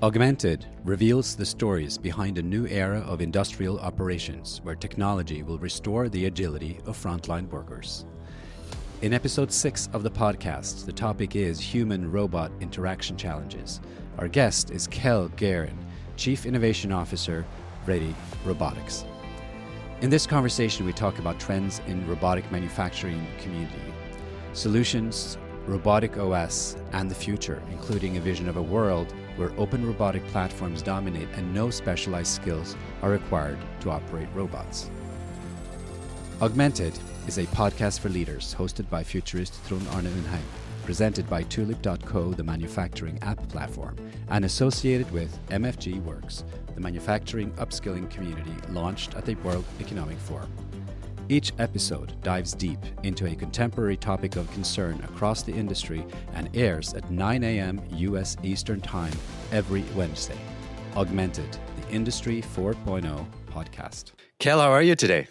Augmented reveals the stories behind a new era of industrial operations where technology will restore the agility of frontline workers. In episode 6 of the podcast, the topic is human robot interaction challenges. Our guest is Kel Guerin, Chief Innovation Officer, Ready Robotics. In this conversation, we talk about trends in robotic manufacturing community, solutions, robotic OS, and the future, including a vision of a world where open robotic platforms dominate and no specialized skills are required to operate robots. Augmented is a podcast for leaders hosted by futurist Trond Arne Undheim, presented by Tulip.co, the manufacturing app platform, and associated with MFG Works, the manufacturing upskilling community launched at the World Economic Forum. Each episode dives deep into a contemporary topic of concern across the industry and airs at 9 a.m. U.S. Eastern Time every Wednesday. Augmented, the Industry 4.0 podcast. Kel, how are you today?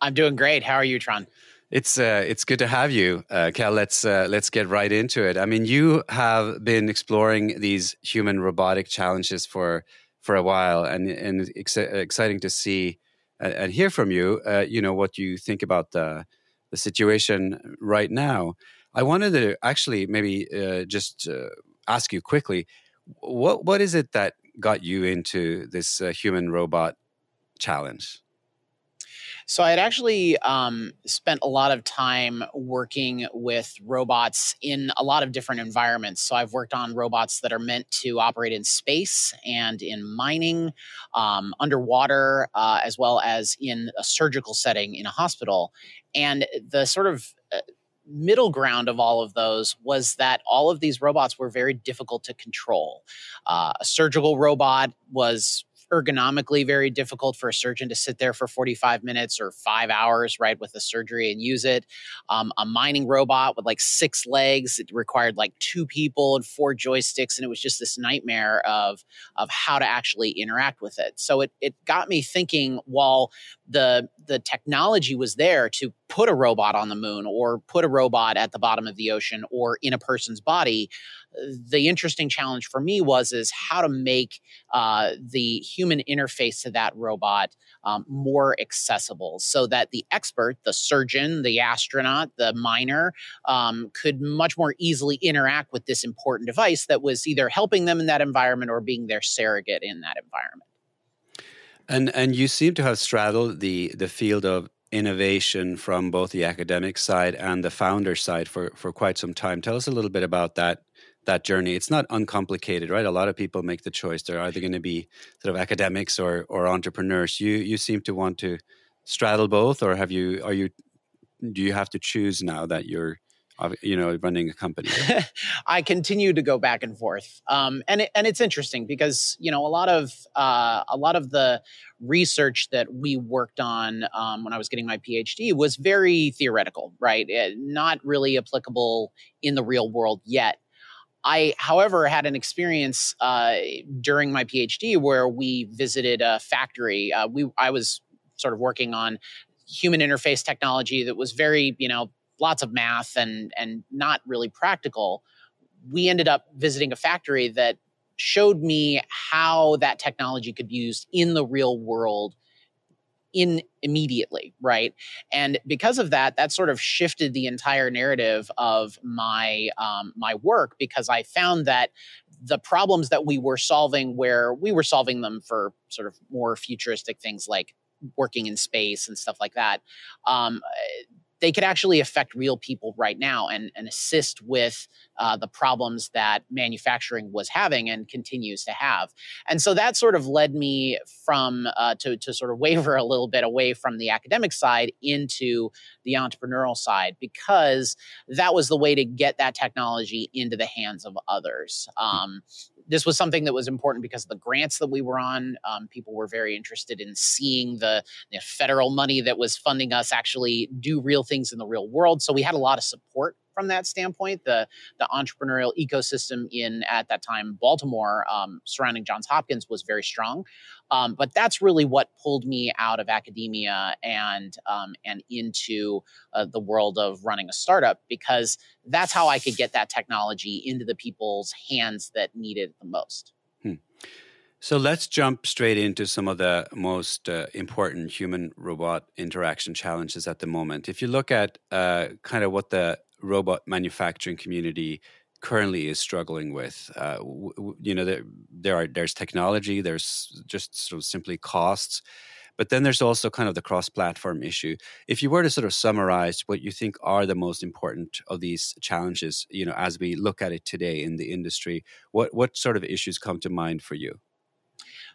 I'm doing great. How are you, Trond? It's uh, it's good to have you, uh, Kel. Let's uh, let's get right into it. I mean, you have been exploring these human robotic challenges for for a while, and and it's exciting to see and, and hear from you. Uh, you know what you think about the the situation right now. I wanted to actually maybe uh, just uh, ask you quickly what what is it that got you into this uh, human robot challenge? So I had actually um, spent a lot of time working with robots in a lot of different environments. So I've worked on robots that are meant to operate in space and in mining, um, underwater, uh, as well as in a surgical setting in a hospital. And the sort of uh, middle ground of all of those was that all of these robots were very difficult to control. Uh, a surgical robot was ergonomically very difficult for a surgeon to sit there for 45 minutes or five hours, right, with the surgery and use it. Um, a mining robot with like six legs, it required like two people and four joysticks, and it was just this nightmare of of how to actually interact with it. So it it got me thinking. While the the technology was there to put a robot on the moon or put a robot at the bottom of the ocean or in a person's body the interesting challenge for me was is how to make uh, the human interface to that robot um, more accessible so that the expert the surgeon the astronaut the miner um, could much more easily interact with this important device that was either helping them in that environment or being their surrogate in that environment and and you seem to have straddled the the field of innovation from both the academic side and the founder side for for quite some time. Tell us a little bit about that that journey. It's not uncomplicated, right? A lot of people make the choice. They're either going to be sort of academics or or entrepreneurs. You you seem to want to straddle both, or have you are you do you have to choose now that you're you know running a company i continue to go back and forth um, and it, and it's interesting because you know a lot of uh, a lot of the research that we worked on um, when i was getting my phd was very theoretical right it, not really applicable in the real world yet I, however, had an experience uh, during my PhD where we visited a factory. Uh, we, I was sort of working on human interface technology that was very, you know, lots of math and and not really practical. We ended up visiting a factory that showed me how that technology could be used in the real world in immediately right and because of that that sort of shifted the entire narrative of my um, my work because i found that the problems that we were solving where we were solving them for sort of more futuristic things like working in space and stuff like that um, they could actually affect real people right now and, and assist with uh, the problems that manufacturing was having and continues to have. And so that sort of led me from uh, to, to sort of waver a little bit away from the academic side into the entrepreneurial side because that was the way to get that technology into the hands of others. Hmm. Um, this was something that was important because of the grants that we were on. Um, people were very interested in seeing the, the, federal money that was funding us actually do real things in the real world. So we had a lot of support from that standpoint. The the entrepreneurial ecosystem in at that time Baltimore um, surrounding Johns Hopkins was very strong. Um, but that's really what pulled me out of academia and um, and into uh, the world of running a startup because that's how I could get that technology into the people's hands that need it the most. Hmm. So let's jump straight into some of the most uh, important human robot interaction challenges at the moment. If you look at uh, kind of what the robot manufacturing community currently is struggling with, uh, w- w- you know, there, there are there's technology, there's just sort of simply costs, but then there's also kind of the cross-platform issue. If you were to sort of summarize what you think are the most important of these challenges, you know, as we look at it today in the industry, what what sort of issues come to mind for you?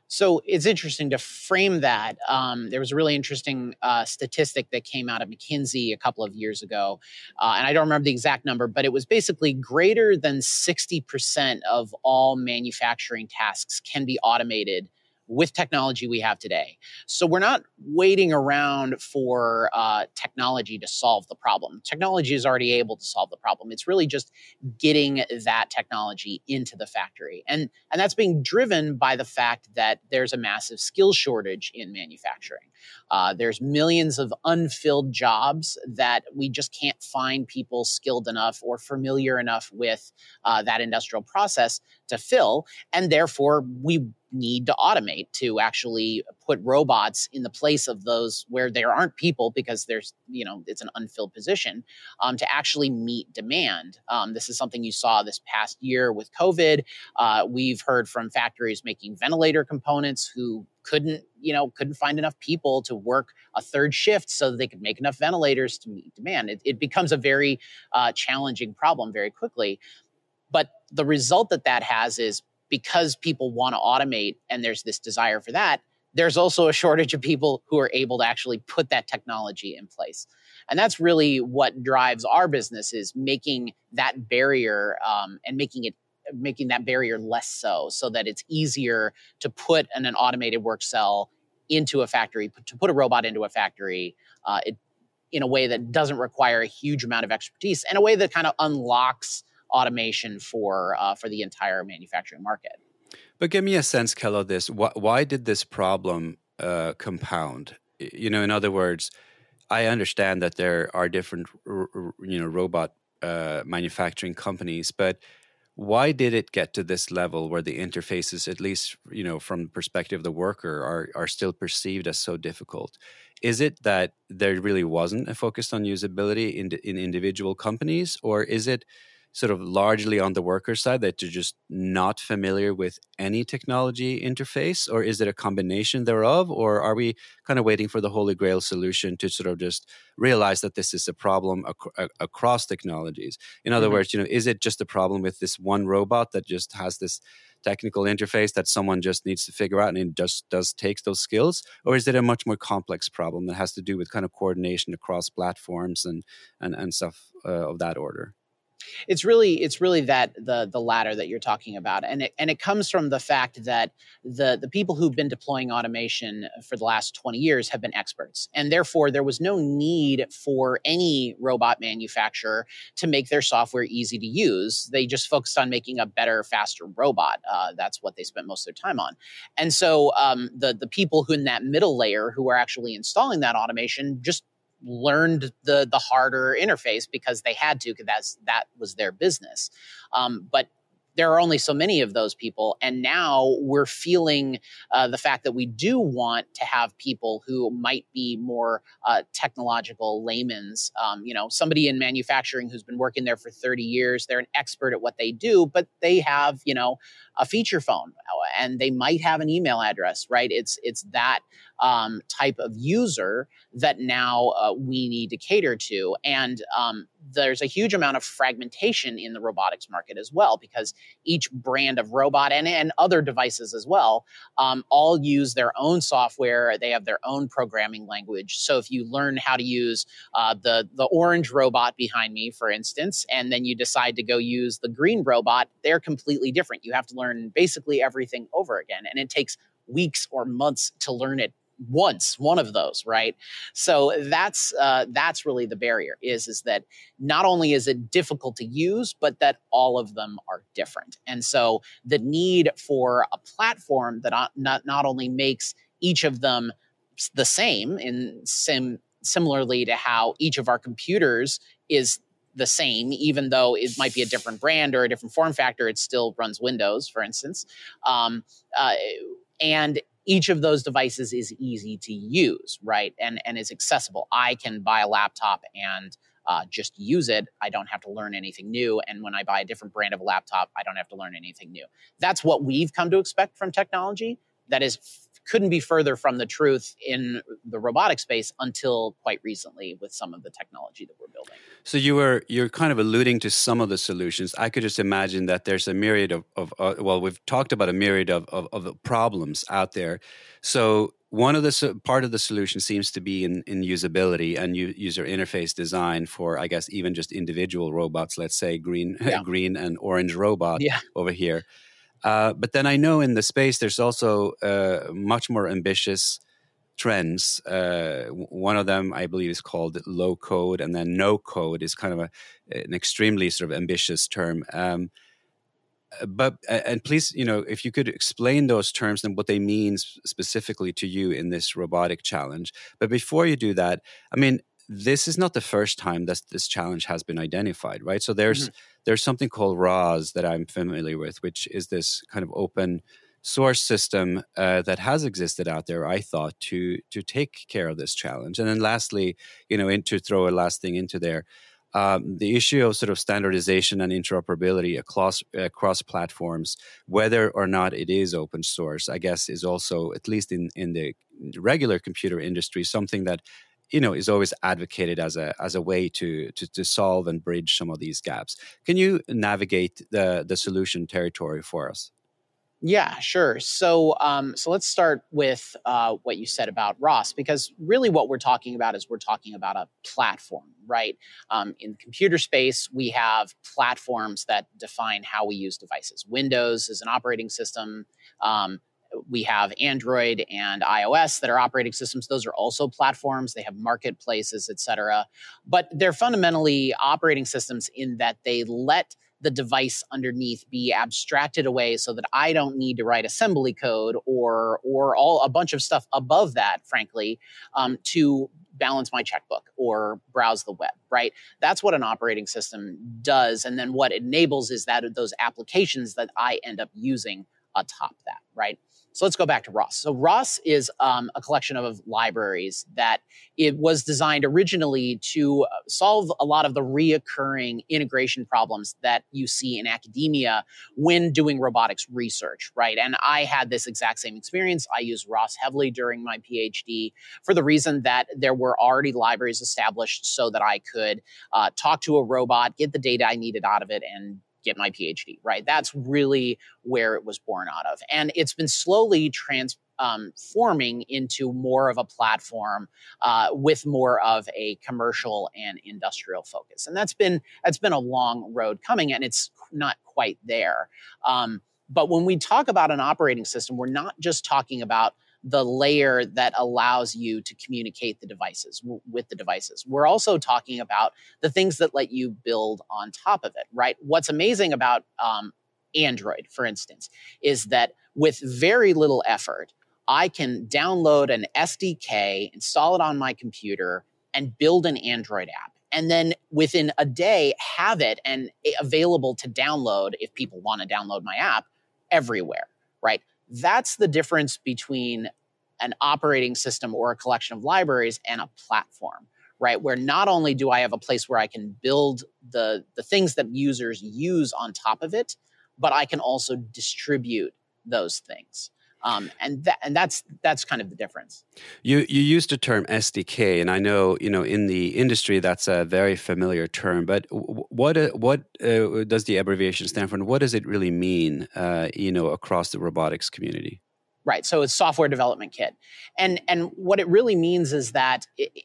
So it's interesting to frame that. Um, there was a really interesting uh, statistic that came out of McKinsey a couple of years ago, uh, and I don't remember the exact number, but it was basically greater than 60% of all manufacturing tasks can be automated with technology we have today. So we're not waiting around for uh, technology to solve the problem. Technology is already able to solve the problem. It's really just getting that technology into the factory, and and that's being driven by the fact that there's a massive skill shortage in manufacturing. Uh, there's millions of unfilled jobs that we just can't find people skilled enough or familiar enough with uh, that industrial process to fill, and therefore we need to automate to actually put robots in the place of those where there aren't people because there's you know it's an unfilled position um, to actually meet demand. Um, this is something you saw this past year with covid. Uh, we've heard from factories making ventilator components who couldn't you know couldn't find enough people to work a third shift so that they could make enough ventilators to meet demand. It, it becomes a very uh, challenging problem very quickly. But the result that that has is because people want to automate and there's this desire for that, there's also a shortage of people who are able to actually put that technology in place. And that's really what drives our business is making that barrier um, and making it making that barrier less so so that it's easier to put an, an automated work cell into a factory to put a robot into a factory uh, it, in a way that doesn't require a huge amount of expertise and a way that kind of unlocks automation for uh, for the entire manufacturing market. But give me a sense, Kel, of this. Why, why did this problem uh, compound? You know, in other words, I understand that there are different, you know, robot uh, manufacturing companies, but why did it get to this level where the interfaces, at least you know, from the perspective of the worker, are are still perceived as so difficult? Is it that there really wasn't a focus on usability in in individual companies, or is it? Sort of largely on the worker side that you're just not familiar with any technology interface or is it a combination thereof or are we kind of waiting for the holy grail solution to sort of just realize that this is a problem ac- across technologies? In other mm-hmm. words you know is it just a problem with this one robot that just has this technical interface that someone just needs to figure out and it just does takes those skills? Or is it a much more complex problem that has to do with kind of coordination across platforms and and, and stuff uh, of that order it's really it's really that the the latter that you're talking about and it and it comes from the fact that the the people who've been deploying automation for the last 20 years have been experts and therefore there was no need for any robot manufacturer to make their software easy to use. They just focused on making a better faster robot uh, that's what they spent most of their time on. And so um, the the people who in that middle layer who are actually installing that automation just learned the the harder interface because they had to because that's that was their business um, but there are only so many of those people. And now we're feeling uh, the fact that we do want to have people who might be more uh, technological laymen's. Um, you know, somebody in manufacturing who's been working there for 30 years, they're an expert at what they do, but they have, you know, a feature phone uh, and they might have an email address, right? It's, it's that um, type of user that now uh, we need to cater to. And um, there's a huge amount of fragmentation in the robotics market as well, because each brand of robot and, and other devices as well um, all use their own software. They have their own programming language. So if you learn how to use uh, the, the orange robot behind me, for instance, and then you decide to go use the green robot, they're completely different. You have to learn basically everything over again. And it takes weeks or months to learn it once one of those right so that's uh, that's really the barrier is is that not only is it difficult to use but that all of them are different and so the need for a platform that not not only makes each of them the same in sim similarly to how each of our computers is the same, even though it might be a different brand or a different form factor. It still runs Windows, for instance, um, uh, and each of those devices is easy to use, right, and and is accessible. I can buy a laptop and uh, just use it. I don't have to learn anything new. And when I buy a different brand of a laptop, I don't have to learn anything new. That's what we've come to expect from technology. That is couldn't be further from the truth in the robotic space until quite recently with some of the technology that we're building. So you were you're kind of alluding to some of the solutions. I could just imagine that there's a myriad of, of uh, well, we've talked about a myriad of, of, of problems out there. So one of the part of the solution seems to be in, in usability and user interface design for i guess even just individual robots let's say green yeah. green and orange robot yeah. over here uh, but then i know in the space there's also uh, much more ambitious trends. Uh, one of them i believe is called low code and then no code is kind of a, an extremely sort of ambitious term. Um, but and please you know if you could explain those terms and what they mean specifically to you in this robotic challenge. But before you do that i mean this is not the first time that this challenge has been identified right? So there's mm-hmm. There's something called ROS that i'm familiar with which is this kind of open source system uh, that has existed out there i thought to to take care of this challenge. And then lastly you know to throw a last thing into there um, the issue of sort of standardization and interoperability across across platforms, whether or not it is open source, I guess is also at least in in the regular computer industry something that you know is always advocated as a as a way to, to to solve and bridge some of these gaps. Can you navigate the the solution territory for us? Yeah, sure. So, um, so let's start with uh, what you said about ROS because really what we're talking about is we're talking about a platform, right? Um, in computer space, we have platforms that define how we use devices. Windows is an operating system. Um, we have Android and iOS that are operating systems. Those are also platforms. They have marketplaces, et cetera. But they're fundamentally operating systems in that they let the device underneath be abstracted away so that I don't need to write assembly code or or all a bunch of stuff above that, frankly, um, to balance my checkbook or browse the web. Right? That's what an operating system does, and then what it enables is that those applications that I end up using atop that. Right? So let's go back to ROS. So ROS is um, a collection of libraries that it was designed originally to uh, solve a lot of the reoccurring integration problems that you see in academia when doing robotics research, right? And I had this exact same experience. I used ROS heavily during my PhD for the reason that there were already libraries established so that I could uh, talk to a robot, get the data I needed out of it, and get my PhD, right? That's really where it was born out of. And it's been slowly transforming um, into more of a platform uh, with more of a commercial and industrial focus. And that's been that's been a long road coming, and it's not quite there. Um, but when we talk about an operating system, we're not just talking about the layer that allows you to communicate the devices w- with the devices. We're also talking about the things that let you build on top of it, right? What's amazing about um, Android, for instance, is that with very little effort, I can download an SDK, install it on my computer, and build an Android app. And then within a day, have it and available to download if people want to download my app everywhere, right? That's the difference between an operating system or a collection of libraries and a platform right? Where not only do i have a place where i can build the the things that users use on top of it but i can also distribute those things um, and that and that's that's kind of the difference. You you used the term SDK, and I know you know in the industry that's a very familiar term. But what uh, what uh, does the abbreviation stand for? And what does it really mean? Uh, you know, across the robotics community. Right. So it's software development kit, and and what it really means is that it,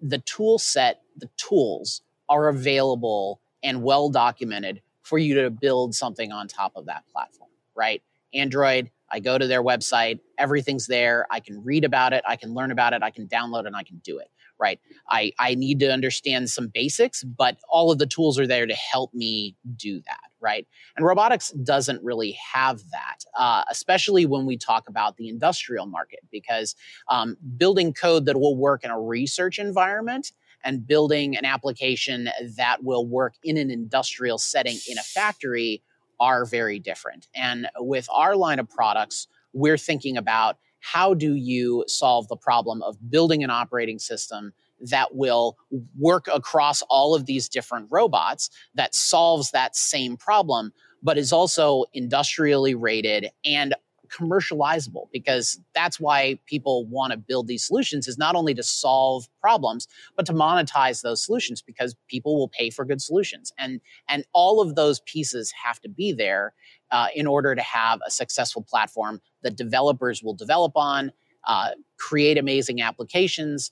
the tool set, the tools are available and well documented for you to build something on top of that platform. Right. Android, I go to their website, everything's there. I can read about it, I can learn about it, I can download and I can do it. Right. I, I need to understand some basics, but all of the tools are there to help me do that. Right. And robotics doesn't really have that, uh, especially when we talk about the industrial market, because um, building code that will work in a research environment and building an application that will work in an industrial setting in a factory are very different. And with our line of products, we're thinking about how do you solve the problem of building an operating system that will work across all of these different robots that solves that same problem, but is also industrially rated and commercializable because that's why people want to build these solutions is not only to solve problems but to monetize those solutions because people will pay for good solutions. And and all of those pieces have to be there uh, in order to have a successful platform that developers will develop on uh, create amazing applications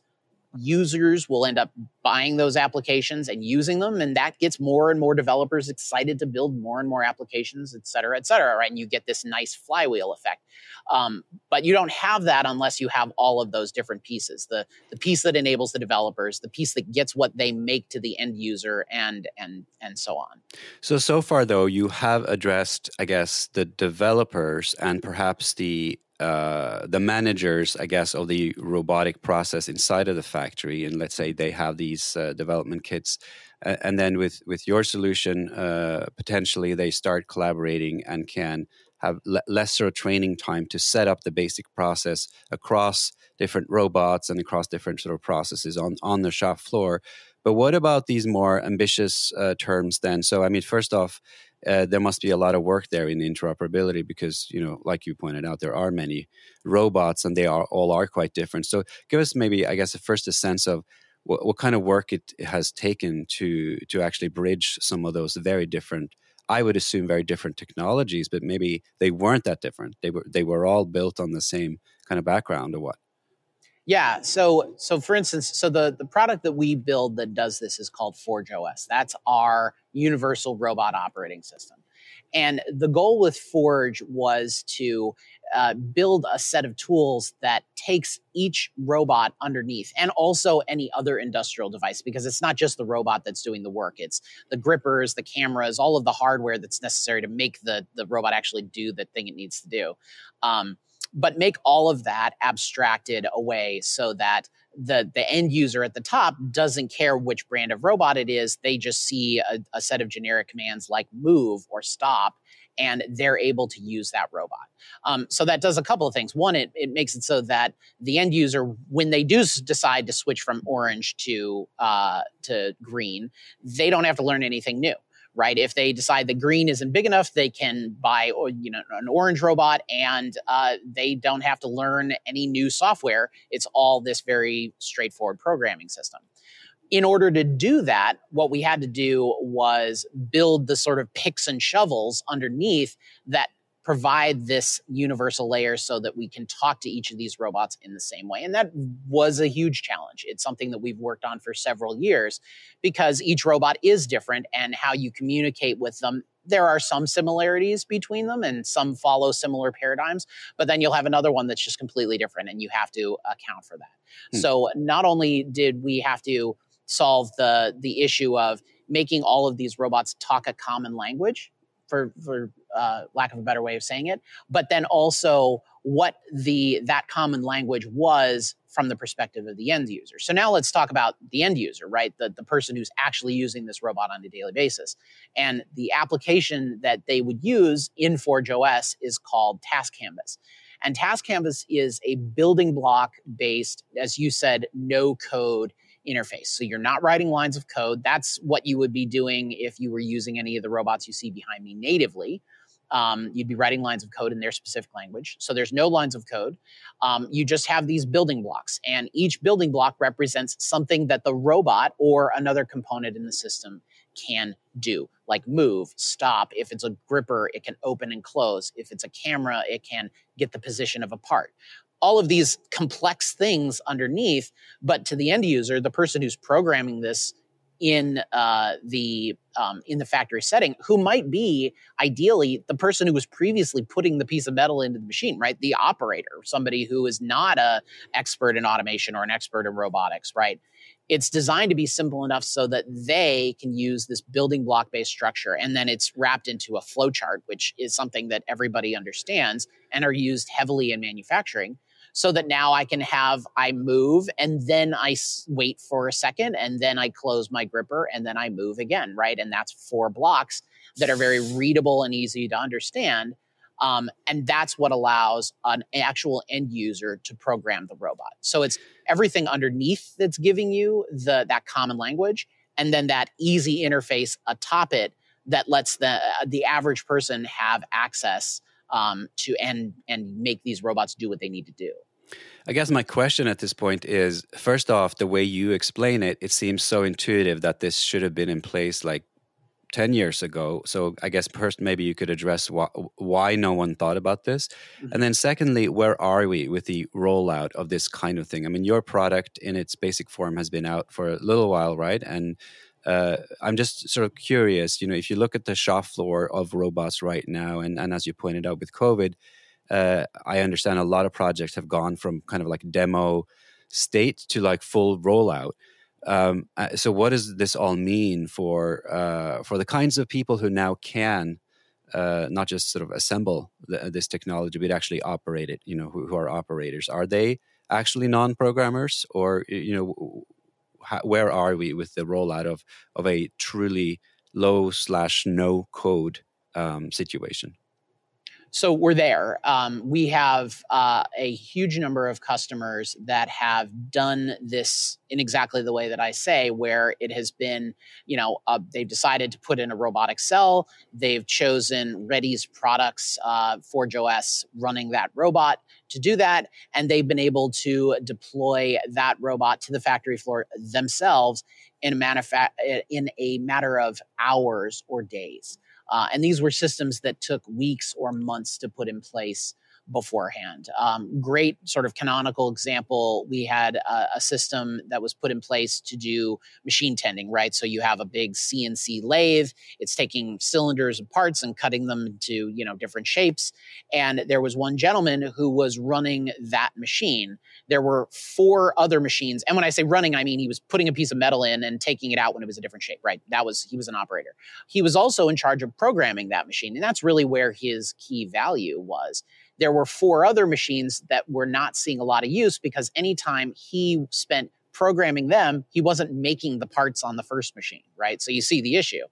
users will end up buying those applications and using them and that gets more and more developers excited to build more and more applications et cetera et cetera right? And you get this nice flywheel effect. Um, but you don't have that unless you have all of those different pieces the the piece that enables the developers the piece that gets what they make to the end user and and and so on. So so far though you have addressed i guess the developers and perhaps the uh, the managers, I guess, of the robotic process inside of the factory, and let's say they have these uh, development kits, uh, and then with with your solution, uh, potentially they start collaborating and can have le- lesser training time to set up the basic process across different robots and across different sort of processes on on the shop floor. But what about these more ambitious uh, terms then? So, I mean, first off, uh, there must be a lot of work there in interoperability because you know like you pointed out there are many robots and they are all are quite different. So give us maybe i guess first a sense of what, what kind of work it has taken to to actually bridge some of those very different i would assume very different technologies but maybe they weren't that different. They were they were all built on the same kind of background or what yeah. So so for instance, so the the product that we build that does this is called Forge OS. That's our universal robot operating system. And the goal with Forge was to uh, build a set of tools that takes each robot underneath and also any other industrial device because it's not just the robot that's doing the work it's the grippers the cameras all of the hardware that's necessary to make the, the robot actually do the thing it needs to do um, but make all of that abstracted away so that the the end user at the top doesn't care which brand of robot it is. They just see a, a, set of generic commands like move or stop and they're able to use that robot. Um, so that does a couple of things. One it, it makes it so that the end user when they do decide to switch from orange to uh, to green they don't have to learn anything new right? If they decide that green isn't big enough, they can buy you know an orange robot, and uh, they don't have to learn any new software. It's all this very straightforward programming system. In order to do that, what we had to do was build the sort of picks and shovels underneath that provide this universal layer so that we can talk to each of these robots in the same way. And that was a huge challenge. It's something that we've worked on for several years because each robot is different and how you communicate with them. There are some similarities between them and some follow similar paradigms, but then you'll have another one that's just completely different and you have to account for that. Hmm. So not only did we have to solve the the issue of making all of these robots talk a common language for for uh, lack of a better way of saying it, but then also what the that common language was from the perspective of the end user. So now let's talk about the end user, right? The, the person who's actually using this robot on a daily basis. And the application that they would use in Forge OS is called Task Canvas. And Task Canvas is a building block based, as you said, no code interface. So you're not writing lines of code. That's what you would be doing if you were using any of the robots you see behind me natively. Um, you'd be writing lines of code in their specific language. So there's no lines of code. Um, you just have these building blocks, and each building block represents something that the robot or another component in the system can do, like move, stop. If it's a gripper, it can open and close. If it's a camera, it can get the position of a part all of these complex things underneath. But to the end user, the person who's programming this in uh, the um, in the factory setting, who might be ideally the person who was previously putting the piece of metal into the machine, right? The operator, somebody who is not a expert in automation or an expert in robotics, right? It's designed to be simple enough so that they can use this building block based structure, and then it's wrapped into a flow chart, which is something that everybody understands and are used heavily in manufacturing so that now I can have I move and then I wait for a second and then I close my gripper and then I move again, right? And that's four blocks that are very readable and easy to understand. Um, and that's what allows an actual end user to program the robot. So it's everything underneath that's giving you the that common language, and then that easy interface atop it that lets the the average person have access um, to and and make these robots do what they need to do. I guess my question at this point is first off, the way you explain it, it seems so intuitive that this should have been in place like 10 years ago. So I guess first, maybe you could address why, why no one thought about this. Mm-hmm. And then, secondly, where are we with the rollout of this kind of thing? I mean, your product in its basic form has been out for a little while, right? And uh, I'm just sort of curious, you know, if you look at the shop floor of robots right now, and, and as you pointed out with COVID, uh, I understand a lot of projects have gone from kind of like demo state to like full rollout. Um, uh, so, what does this all mean for uh, for the kinds of people who now can uh, not just sort of assemble the, this technology, but actually operate it? You know, who, who are operators? Are they actually non-programmers, or you know, how, where are we with the rollout of of a truly low slash no code um, situation? So we're there. Um, we have uh, a huge number of customers that have done this in exactly the way that I say, where it has been, you know, uh, they've decided to put in a robotic cell. They've chosen Ready's products, uh, Forge OS, running that robot to do that, and they've been able to deploy that robot to the factory floor themselves in a, in a matter of hours or days. Uh, and these were systems that took weeks or months to put in place beforehand. Um, great sort of canonical example. We had a, a, system that was put in place to do machine tending, right? So you have a big CNC lathe. It's taking cylinders and parts and cutting them into you know different shapes. And there was one gentleman who was running that machine. There were four other machines, and when I say running, I mean he was putting a piece of metal in and taking it out when it was a different shape, right? That was he was an operator. He was also in charge of programming that machine, and that's really where his key value was there were four other machines that were not seeing a lot of use because anytime he spent programming them, he wasn't making the parts on the first machine, right? So you see the issue.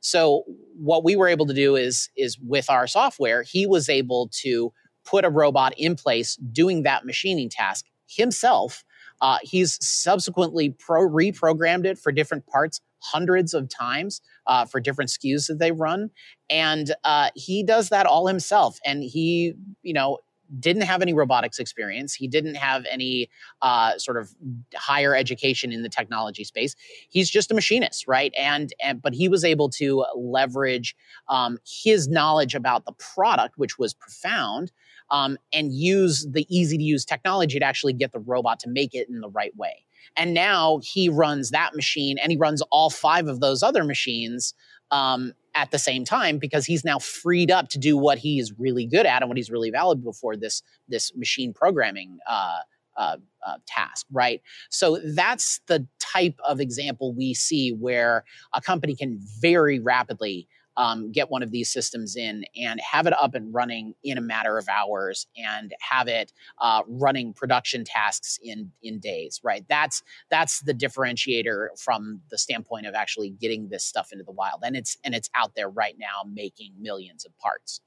So what we were able to do is is with our software, he was able to put a robot in place doing that machining task himself. Uh, he's subsequently pro- reprogrammed it for different parts hundreds of times uh, for different SKUs that they run. And uh, he does that all himself. And he, you know, didn't have any robotics experience. He didn't have any uh, sort of higher education in the technology space. He's just a machinist, right? And and but he was able to leverage um, his knowledge about the product, which was profound, um, and use the easy to use technology to actually get the robot to make it in the right way. And now he runs that machine and he runs all five of those other machines um, at the same time because he's now freed up to do what he is really good at and what he's really valuable for this this machine programming uh, uh, uh, task, right? So that's the type of example we see where a company can very rapidly um, get one of these systems in and have it up and running in a matter of hours and have it uh, running production tasks in in days right? That's that's the differentiator from the standpoint of actually getting this stuff into the wild. And it's and it's out there right now making millions of parts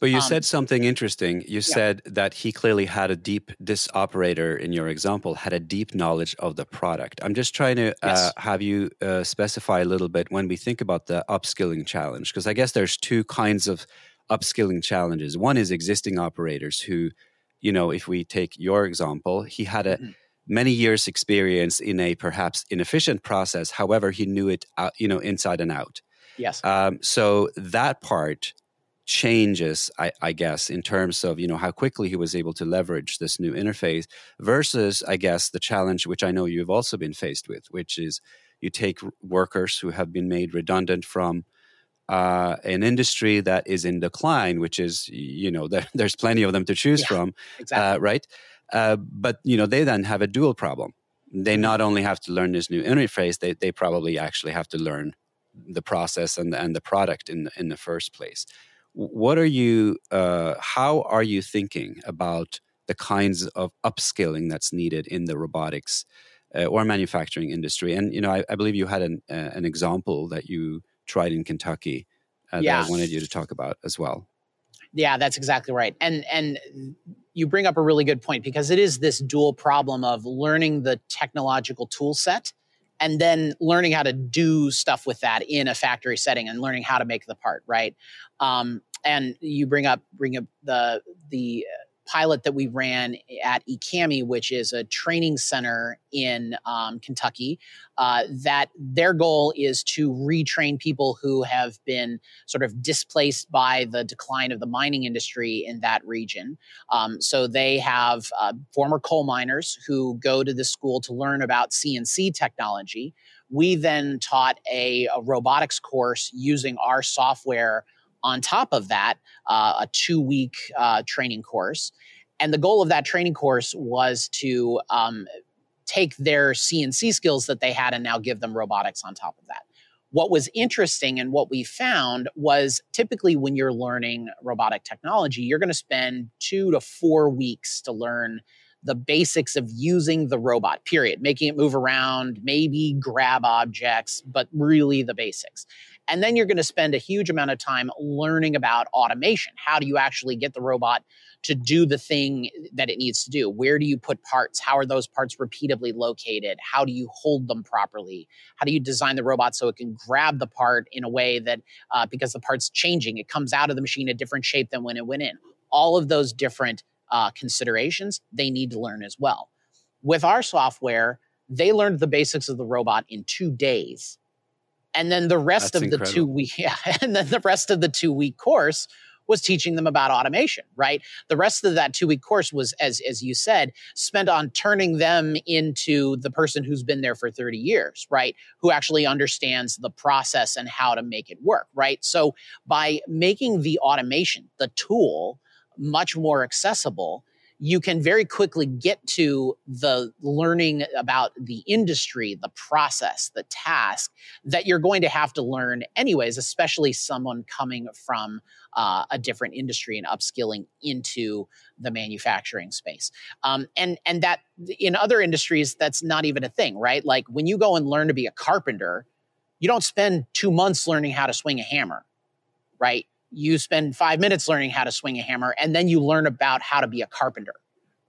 but you um, said something interesting. You yeah. said that he clearly had a deep, this operator in your example had a deep knowledge of the product. I'm just trying to uh, have you uh, specify a little bit when we think about the upskilling challenge, because I guess there's two kinds of upskilling challenges. One is existing operators who, you know, if we take your example, he had a mm-hmm. many years experience in a perhaps inefficient process. However, he knew it, out, you know, inside and out. Yes. Um, so that part changes I, I, guess in terms of you know how quickly he was able to leverage this new interface versus i guess the challenge which i know you've also been faced with which is you take workers who have been made redundant from uh, an industry that is in decline which is you know there, there's plenty of them to choose yeah, from exactly. uh, right uh, but you know they then have a dual problem they mm-hmm. not only have to learn this new interface they, they probably actually have to learn the process and, and the product in, in the first place what are you uh, how are you thinking about the kinds of upskilling that's needed in the robotics uh, or manufacturing industry. And you know, I, I believe you had an uh, an example that you tried in Kentucky uh, yeah. that I wanted you to talk about as well. Yeah, that's exactly right. And and you bring up a really good point because it is this dual problem of learning the technological tool set and then learning how to do stuff with that in a factory setting and learning how to make the part right? Um, and you bring up bring up the the pilot that we ran at EKAMI, which is a training center in um, Kentucky, uh, that their goal is to retrain people who have been sort of displaced by the decline of the mining industry in that region. Um, so they have uh, former coal miners who go to the school to learn about CNC technology. We then taught a, a robotics course using our software on top of that, uh, a two week uh, training course. And the goal of that training course was to um, take their CNC skills that they had and now give them robotics on top of that. What was interesting and what we found was typically when you're learning robotic technology, you're going to spend two to four weeks to learn the basics of using the robot, period, making it move around, maybe grab objects, but really the basics. And then you're going to spend a huge amount of time learning about automation. How do you actually get the robot to do the thing that it needs to do? Where do you put parts? How are those parts repeatedly located? How do you hold them properly? How do you design the robot so it can grab the part in a way that, uh, because the part's changing, it comes out of the machine a different shape than when it went in? All of those different uh, considerations they need to learn as well. With our software, they learned the basics of the robot in two days and then the rest That's of incredible. the two week yeah and then the rest of the two week course was teaching them about automation right? The rest of that two week course was as as you said spent on turning them into the person who's been there for 30 years right? Who actually understands the process and how to make it work right? So by making the automation the tool much more accessible you can very quickly get to the learning about the industry, the process, the task that you're going to have to learn anyways, especially someone coming from uh, a different industry and upskilling into the manufacturing space. Um, and and that in other industries, that's not even a thing, right? Like when you go and learn to be a carpenter, you don't spend two months learning how to swing a hammer, right? You spend five minutes learning how to swing a hammer and then you learn about how to be a carpenter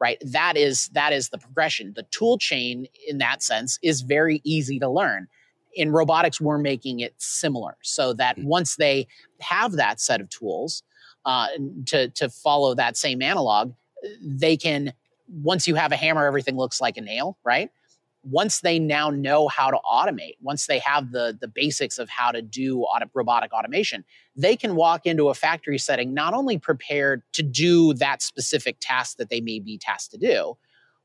right? That is that is the progression. The tool chain in that sense is very easy to learn. In robotics we're making it similar so that hmm. once they have that set of tools uh, to to follow that same analog they can once you have a hammer everything looks like a nail right once they now know how to automate, once they have the, the basics of how to do auto, robotic automation, they can walk into a factory setting not only prepared to do that specific task that they may be tasked to do,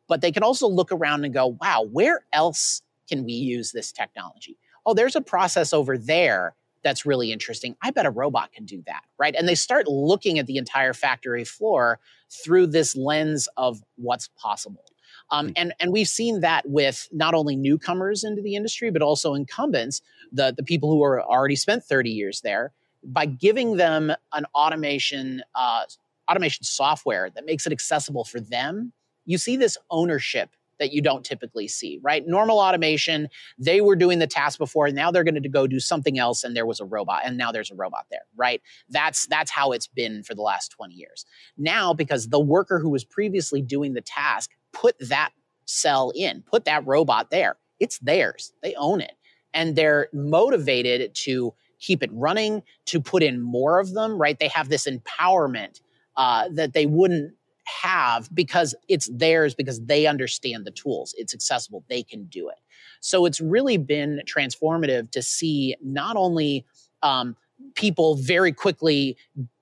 but they can also look around and go, wow, where else can we use this technology? Oh, there's a process over there that's really interesting. I bet a robot can do that, right? And they start looking at the entire factory floor through this lens of what's possible. Um, hmm. and, and we've seen that with not only newcomers into the industry, but also incumbents, the, the people who are already spent 30 years there, by giving them an automation, uh, automation software that makes it accessible for them. You see this ownership that you don't typically see, right? Normal automation, they were doing the task before, now they're going to go do something else and there was a robot and now there's a robot there, right? That's that's how it's been for the last 20 years. Now because the worker who was previously doing the task put that cell in, put that robot there. It's theirs. They own it. And they're motivated to keep it running, to put in more of them, right? They have this empowerment uh, that they wouldn't have because it's theirs because they understand the tools. It's accessible. They can do it. So it's really been transformative to see not only um, people very quickly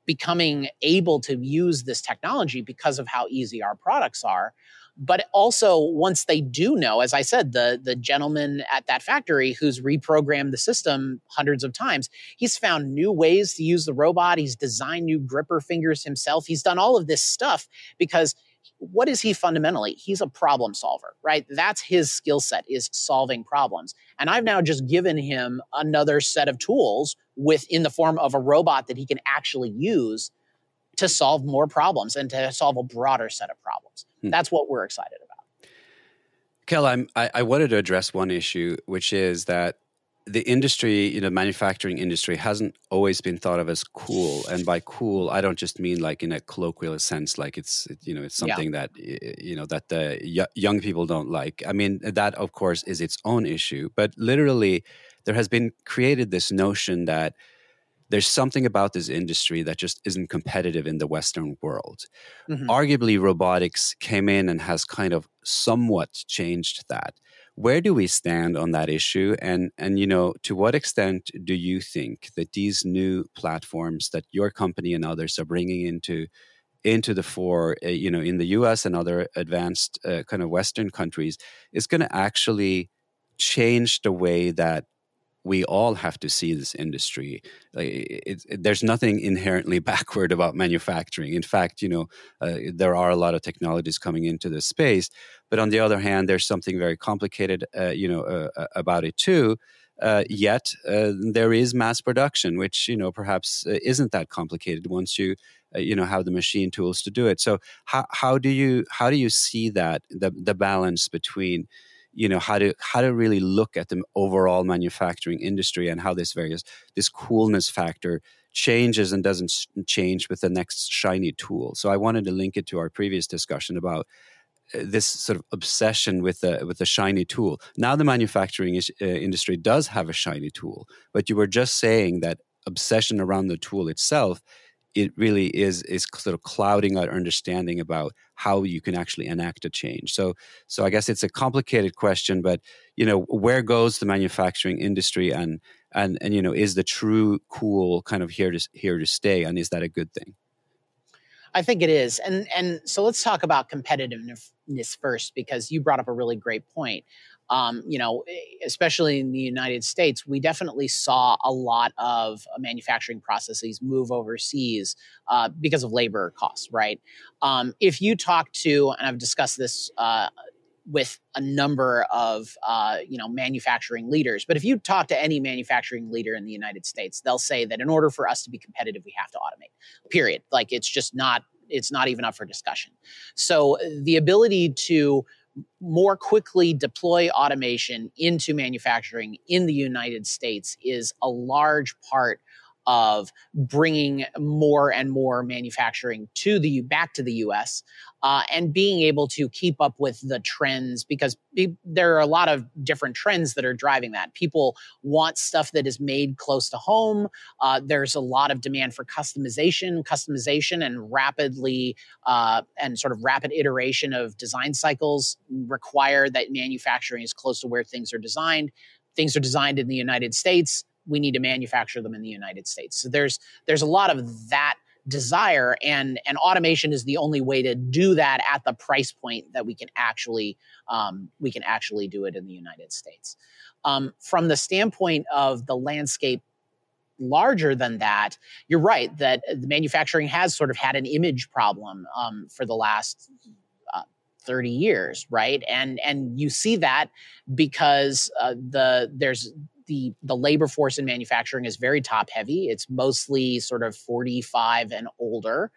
becoming able to use this technology because of how easy our products are, but also, once they do know, as I said, the, the gentleman at that factory who's reprogrammed the system hundreds of times, he's found new ways to use the robot. He's designed new gripper fingers himself. He's done all of this stuff because what is he fundamentally? He's a problem solver, right? That's his skill set is solving problems. And I've now just given him another set of tools within the form of a robot that he can actually use to solve more problems and to solve a broader set of problems. Hmm. That's what we're excited about. Kel, I'm, I, I wanted to address one issue, which is that the industry, you know, manufacturing industry hasn't always been thought of as cool. And by cool, I don't just mean like in a colloquial sense, like it's, you know, it's something yeah. that, you know, that the y- young people don't like. I mean, that of course is its own issue, but literally there has been created this notion that there's something about this industry that just isn't competitive in the Western world. Mm-hmm. Arguably, robotics came in and has kind of somewhat changed that. Where do we stand on that issue? And and you know, to what extent do you think that these new platforms that your company and others are bringing into into the fore, uh, you know, in the U.S. and other advanced uh, kind of Western countries, is going to actually change the way that we all have to see this industry. It, it, there's nothing inherently backward about manufacturing. In fact, you know, uh, there are a lot of technologies coming into this space. But on the other hand, there's something very complicated, uh, you know, uh, uh about it too. Uh, yet uh, there is mass production, which you know perhaps isn't that complicated once you you know have the machine tools to do it. So how how do you how do you see that the the balance between you know how to how to really look at the overall manufacturing industry and how this various this coolness factor changes and doesn't change with the next shiny tool. So i wanted to link it to our previous discussion about uh, this sort of obsession with the with the shiny tool. Now the manufacturing is, uh, industry does have a shiny tool but you were just saying that obsession around the tool itself it really is is sort of clouding our understanding about how you can actually enact a change. So so I guess it's a complicated question, but you know where goes the manufacturing industry and and and you know is the true cool kind of here to here to stay and is that a good thing? I think it is. And and so let's talk about competitiveness first because you brought up a really great point um, you know, especially in the United States, we definitely saw a lot of uh, manufacturing processes move overseas uh, because of labor costs, right? Um, if you talk to, and I've discussed this uh, with a number of uh, you know manufacturing leaders, but if you talk to any manufacturing leader in the United States, they'll say that in order for us to be competitive, we have to automate. Period. Like it's just not it's not even up for discussion. So the ability to more quickly deploy automation into manufacturing in the United States is a large part of bringing more and more manufacturing to the back to the U.S. Uh, and being able to keep up with the trends because there are a lot of different trends that are driving that. People want stuff that is made close to home. Uh, there's a lot of demand for customization, customization, and rapidly uh, and sort of rapid iteration of design cycles require that manufacturing is close to where things are designed. Things are designed in the United States we need to manufacture them in the United States. So there's there's a lot of that desire and and automation is the only way to do that at the price point that we can actually um, we can actually do it in the United States. Um, from the standpoint of the landscape larger than that, you're right that the manufacturing has sort of had an image problem um, for the last uh, 30 years right and and you see that because uh, the there's the the labor force in manufacturing is very top heavy. It's mostly sort of 45 and older.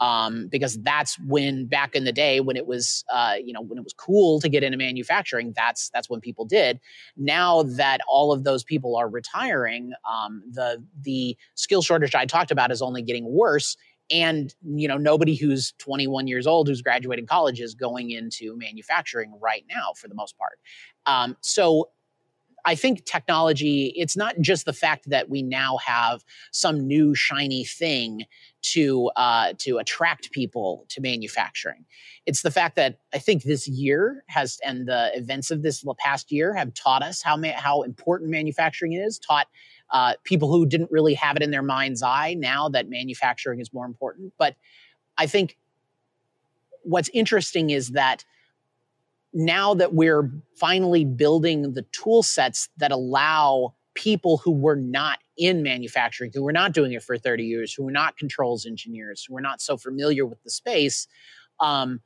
Um, because that's when back in the day when it was uh, you know when it was cool to get into manufacturing that's that's when people did now that all of those people are retiring um, the the skill shortage i talked about is only getting worse and you know nobody who's 21 years old who's graduating college is going into manufacturing right now for the most part um, so I think technology, it's not just the fact that we now have some new shiny thing to uh, to attract people to manufacturing. It's the fact that I think this year has and the events of this past year have taught us how ma- how important manufacturing is. Taught uh, people who didn't really have it in their mind's eye now that manufacturing is more important. But I think what's interesting is that now that we're finally building the tool sets that allow people who were not in manufacturing, who were not doing it for 30 years, who were not controls engineers, who were not so familiar with the space, um,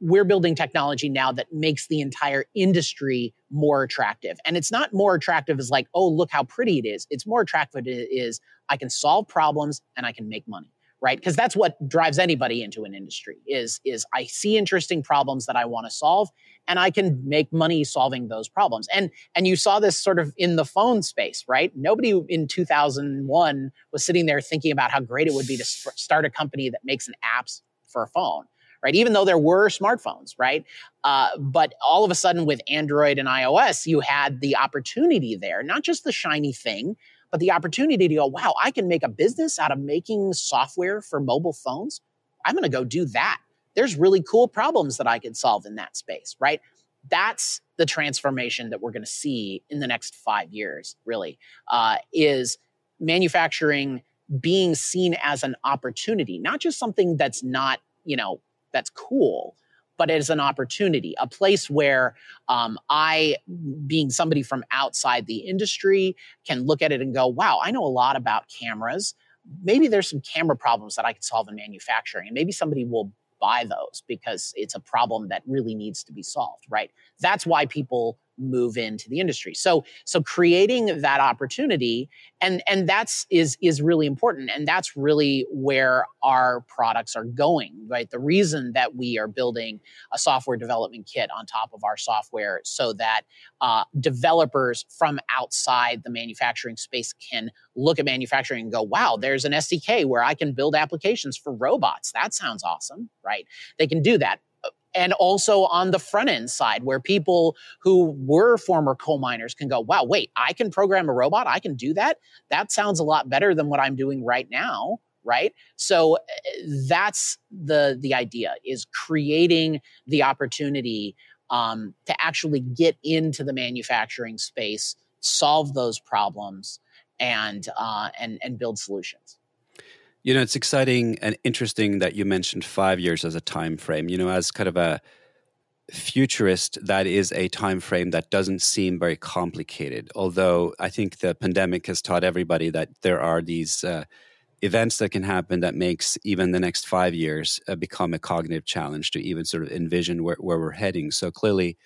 we're building technology now that makes the entire industry more attractive. And it's not more attractive as like, oh, look how pretty it is. It's more attractive is I can solve problems and I can make money right? Because that's what drives anybody into an industry is is i see interesting problems that i want to solve and i can make money solving those problems. And and you saw this sort of in the phone space right? Nobody in 2001 was sitting there thinking about how great it would be to start a company that makes an apps for a phone right? Even though there were smartphones right? Uh, but all of a sudden with android and ios you had the opportunity there not just the shiny thing but the opportunity to go, wow, I can make a business out of making software for mobile phones. I'm going to go do that. There's really cool problems that I could solve in that space, right? That's the transformation that we're going to see in the next five years, really, uh, is manufacturing being seen as an opportunity, not just something that's not, you know, that's cool, but as an opportunity, a place where um, I, being somebody from outside the industry, can look at it and go, wow, I know a lot about cameras. Maybe there's some camera problems that I could solve in manufacturing, and maybe somebody will buy those because it's a problem that really needs to be solved, right? That's why people move into the industry. So so creating that opportunity and and that's is is really important and that's really where our products are going, right? The reason that we are building a software development kit on top of our software so that uh, developers from outside the manufacturing space can look at manufacturing and go, wow, there's an SDK where I can build applications for robots. That sounds awesome, right? They can do that and also on the front end side where people who were former coal miners can go wow wait i can program a robot? I can do that? That sounds a lot better than what i'm doing right now right? So eh, that's the the idea is creating the opportunity um, to actually get into the manufacturing space solve those problems and uh, and and build solutions you know, it's exciting and interesting that you mentioned five years as a time frame. You know, as kind of a futurist, that is a time frame that doesn't seem very complicated. Although I think the pandemic has taught everybody that there are these uh, events that can happen that makes even the next five years uh, become a cognitive challenge to even sort of envision where, where we're heading. So clearly,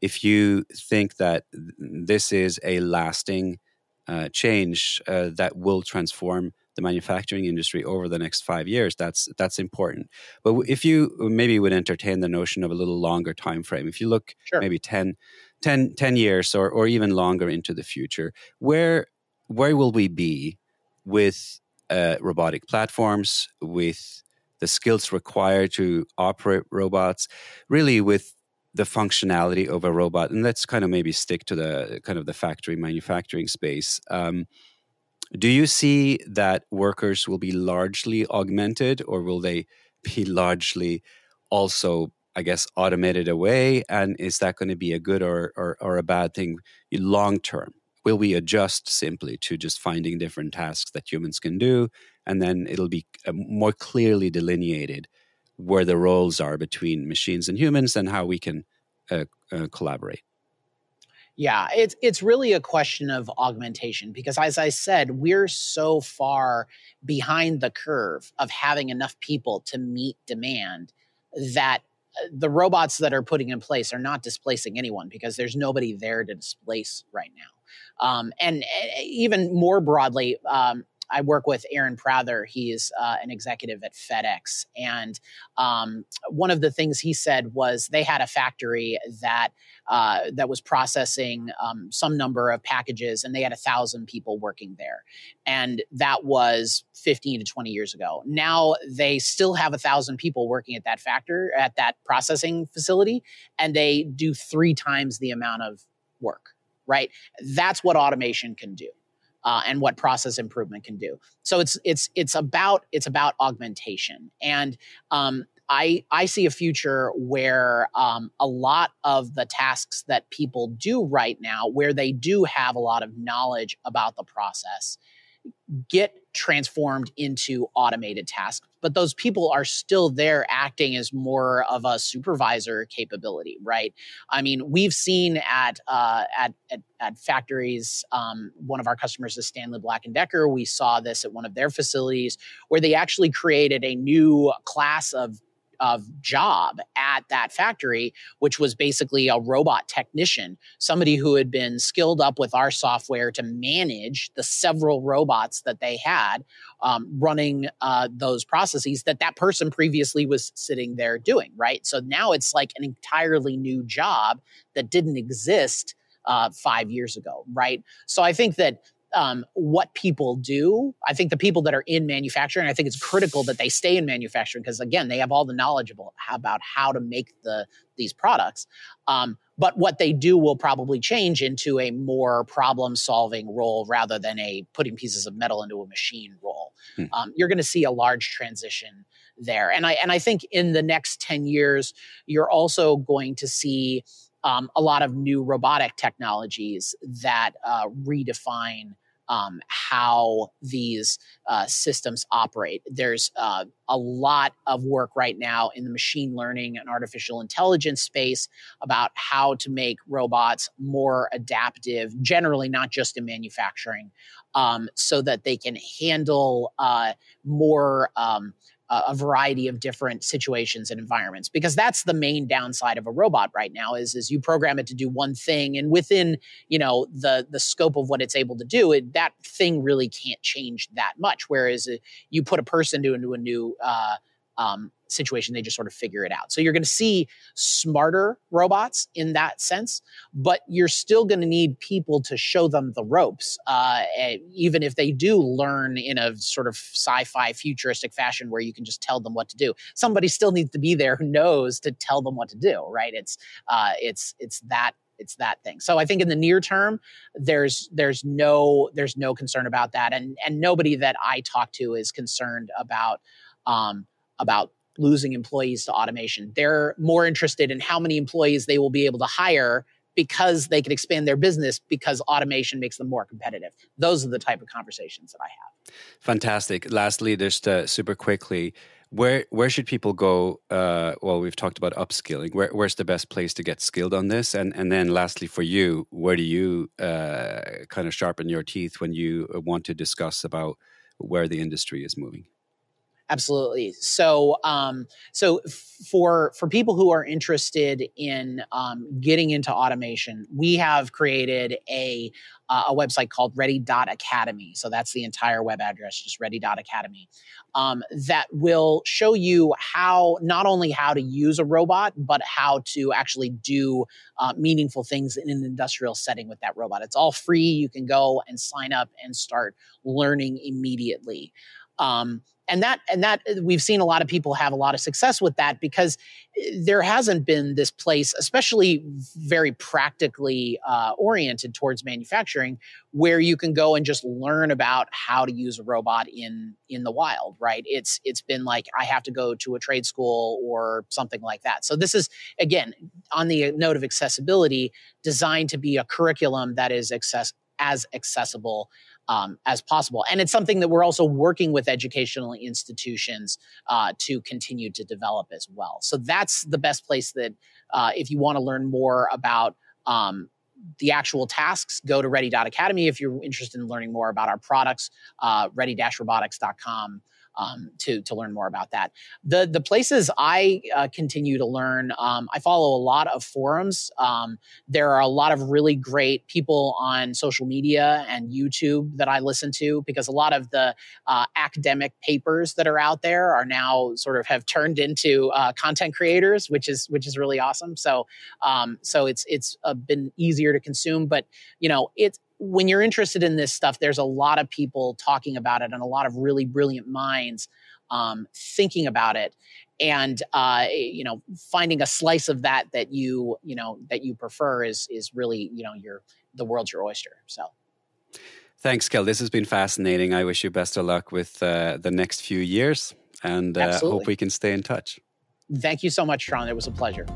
if you think that this is a lasting uh, change uh, that will transform the manufacturing industry over the next five years that's that's important. But if you maybe would entertain the notion of a little longer time frame if you look sure. maybe 10, 10, 10 years or, or even longer into the future where where will we be with uh, robotic platforms with the skills required to operate robots really with the functionality of a robot? And let's kind of maybe stick to the kind of the factory manufacturing space. Um, do you see that workers will be largely augmented or will they be largely also, I guess, automated away? And is that going to be a good or, or, or a bad thing long term? Will we adjust simply to just finding different tasks that humans can do? And then it'll be uh, more clearly delineated where the roles are between machines and humans and how we can uh, uh, collaborate. Yeah, it's it's really a question of augmentation because as I said, we're so far behind the curve of having enough people to meet demand that uh, the robots that are putting in place are not displacing anyone because there's nobody there to displace right now. Um, and, eh, even more broadly, um, I work with Aaron Prather. He's uh, an executive at FedEx. And um, one of the things he said was they had a factory that uh, that was processing um, some number of packages, and they had a thousand people working there. And that was 15 to 20 years ago. Now they still have a thousand people working at that factor at that processing facility, and they do three times the amount of work. Right? That's what automation can do uh, and what process improvement can do. So it's it's it's about it's about augmentation, and um, I I see a future where um, a lot of the tasks that people do right now, where they do have a lot of knowledge about the process, get transformed into automated tasks but those people are still there acting as more of a supervisor capability right? I mean we've seen at uh, at, at, at factories um, one of our customers is stanley black and decker. We saw this at one of their facilities where they actually created a new class of of job at that factory, which was basically a robot technician, somebody who had been skilled up with our software to manage the several robots that they had um, running uh, those processes that that person previously was sitting there doing. Right. So now it's like an entirely new job that didn't exist uh, five years ago. Right. So I think that um, what people do. I think the people that are in manufacturing, I think it's critical that they stay in manufacturing because again, they have all the knowledge about how to make the these products. Um, but what they do will probably change into a more problem solving role rather than a putting pieces of metal into a machine role. Hmm. Um, you're going to see a large transition there, and I and I think in the next ten years, you're also going to see um, a lot of new robotic technologies that uh, redefine um, how these uh, systems operate. There's uh, a lot of work right now in the machine learning and artificial intelligence space about how to make robots more adaptive, generally, not just in manufacturing, um, so that they can handle uh, more. Um, a variety of different situations and environments because that's the main downside of a robot right now is is you program it to do one thing and within you know the the scope of what it's able to do it, that thing really can't change that much. Whereas uh, you put a person to, into a new uh, um, situation, they just sort of figure it out. So you're going to see smarter robots in that sense, but you're still going to need people to show them the ropes, uh, eh, even if they do learn in a sort of sci-fi futuristic fashion where you can just tell them what to do. Somebody still needs to be there who knows to tell them what to do. Right? It's uh, it's it's that it's that thing. So I think in the near term, there's there's no there's no concern about that, and and nobody that I talk to is concerned about um, about losing employees to automation. They're more interested in how many employees they will be able to hire because they can expand their business because automation makes them more competitive. Those are the type of conversations that I have. Fantastic. Lastly, just uh, super quickly, where where should people go? Uh, well, we've talked about upskilling. Where, where's the best place to get skilled on this? And and then lastly, for you, where do you uh, kind of sharpen your teeth when you want to discuss about where the industry is moving? Absolutely. So, um, so for for people who are interested in um, getting into automation, we have created a uh, a website called Ready.Academy. So that's the entire web address, just Ready.Academy. Um, that will show you how not only how to use a robot, but how to actually do uh, meaningful things in an industrial setting with that robot. It's all free. You can go and sign up and start learning immediately. Um, and that and that uh, we've seen a lot of people have a lot of success with that because uh, there hasn't been this place especially very practically uh, oriented towards manufacturing where you can go and just learn about how to use a robot in in the wild right? It's it's been like i have to go to a trade school or something like that. So this is again on the note of accessibility designed to be a curriculum that is access as accessible um, as possible. And it's something that we're also working with educational institutions uh, to continue to develop as well. So that's the best place that uh, if you want to learn more about um, the actual tasks, go to ready.academy. If you're interested in learning more about our products, uh, ready-robotics.com um, to to learn more about that. The the places I uh, continue to learn, um, I follow a lot of forums. Um, there are a lot of really great people on social media and YouTube that I listen to because a lot of the uh, academic papers that are out there are now sort of have turned into uh, content creators, which is which is really awesome. So um, so it's it's uh, been easier to consume, but you know it's when you're interested in this stuff, there's a lot of people talking about it and a lot of really brilliant minds um, thinking about it. And uh, you know, finding a slice of that that you you know that you prefer is is really you know your the world's your oyster. So. Thanks, Kel. This has been fascinating. I wish you best of luck with uh, the next few years and uh, hope we can stay in touch. Thank you so much, sean It was a pleasure.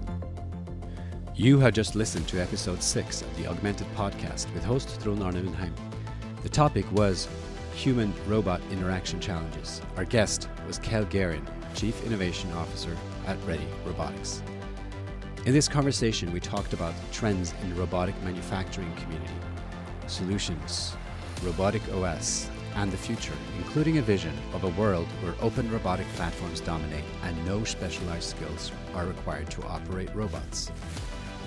You have just listened to episode 6 of the Augmented Podcast with host Trond Arne Undheim. The topic was Human Robot Interaction Challenges. Our guest was Kel Guerin, Chief Innovation Officer at Ready Robotics. In this conversation, we talked about trends in the robotic manufacturing community, solutions, robotic OS, and the future, including a vision of a world where open robotic platforms dominate and no specialized skills are required to operate robots.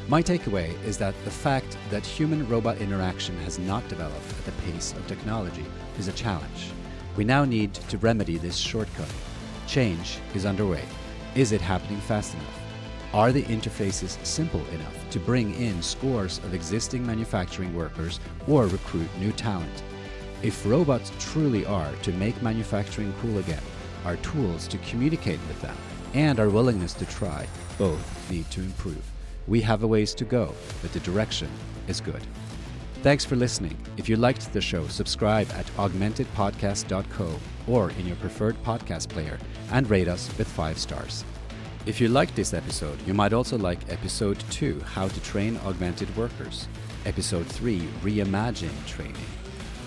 My takeaway is that the fact that human robot interaction has not developed at the pace of technology is a challenge. We now need to remedy this shortcut. Change is underway. Is it happening fast enough? Are the interfaces simple enough to bring in scores of existing manufacturing workers or recruit new talent? If robots truly are to make manufacturing cool again, our tools to communicate with them and our willingness to try both need to improve. We have a ways to go, but the direction is good. Thanks for listening. If you liked the show, subscribe at augmentedpodcast.co or in your preferred podcast player and rate us with five stars. If you liked this episode, you might also like episode 2, How to Train Augmented Workers, episode 3, Reimagine Training,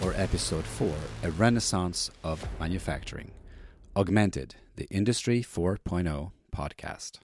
or episode 4, A Renaissance of Manufacturing. Augmented, the Industry 4.0 podcast.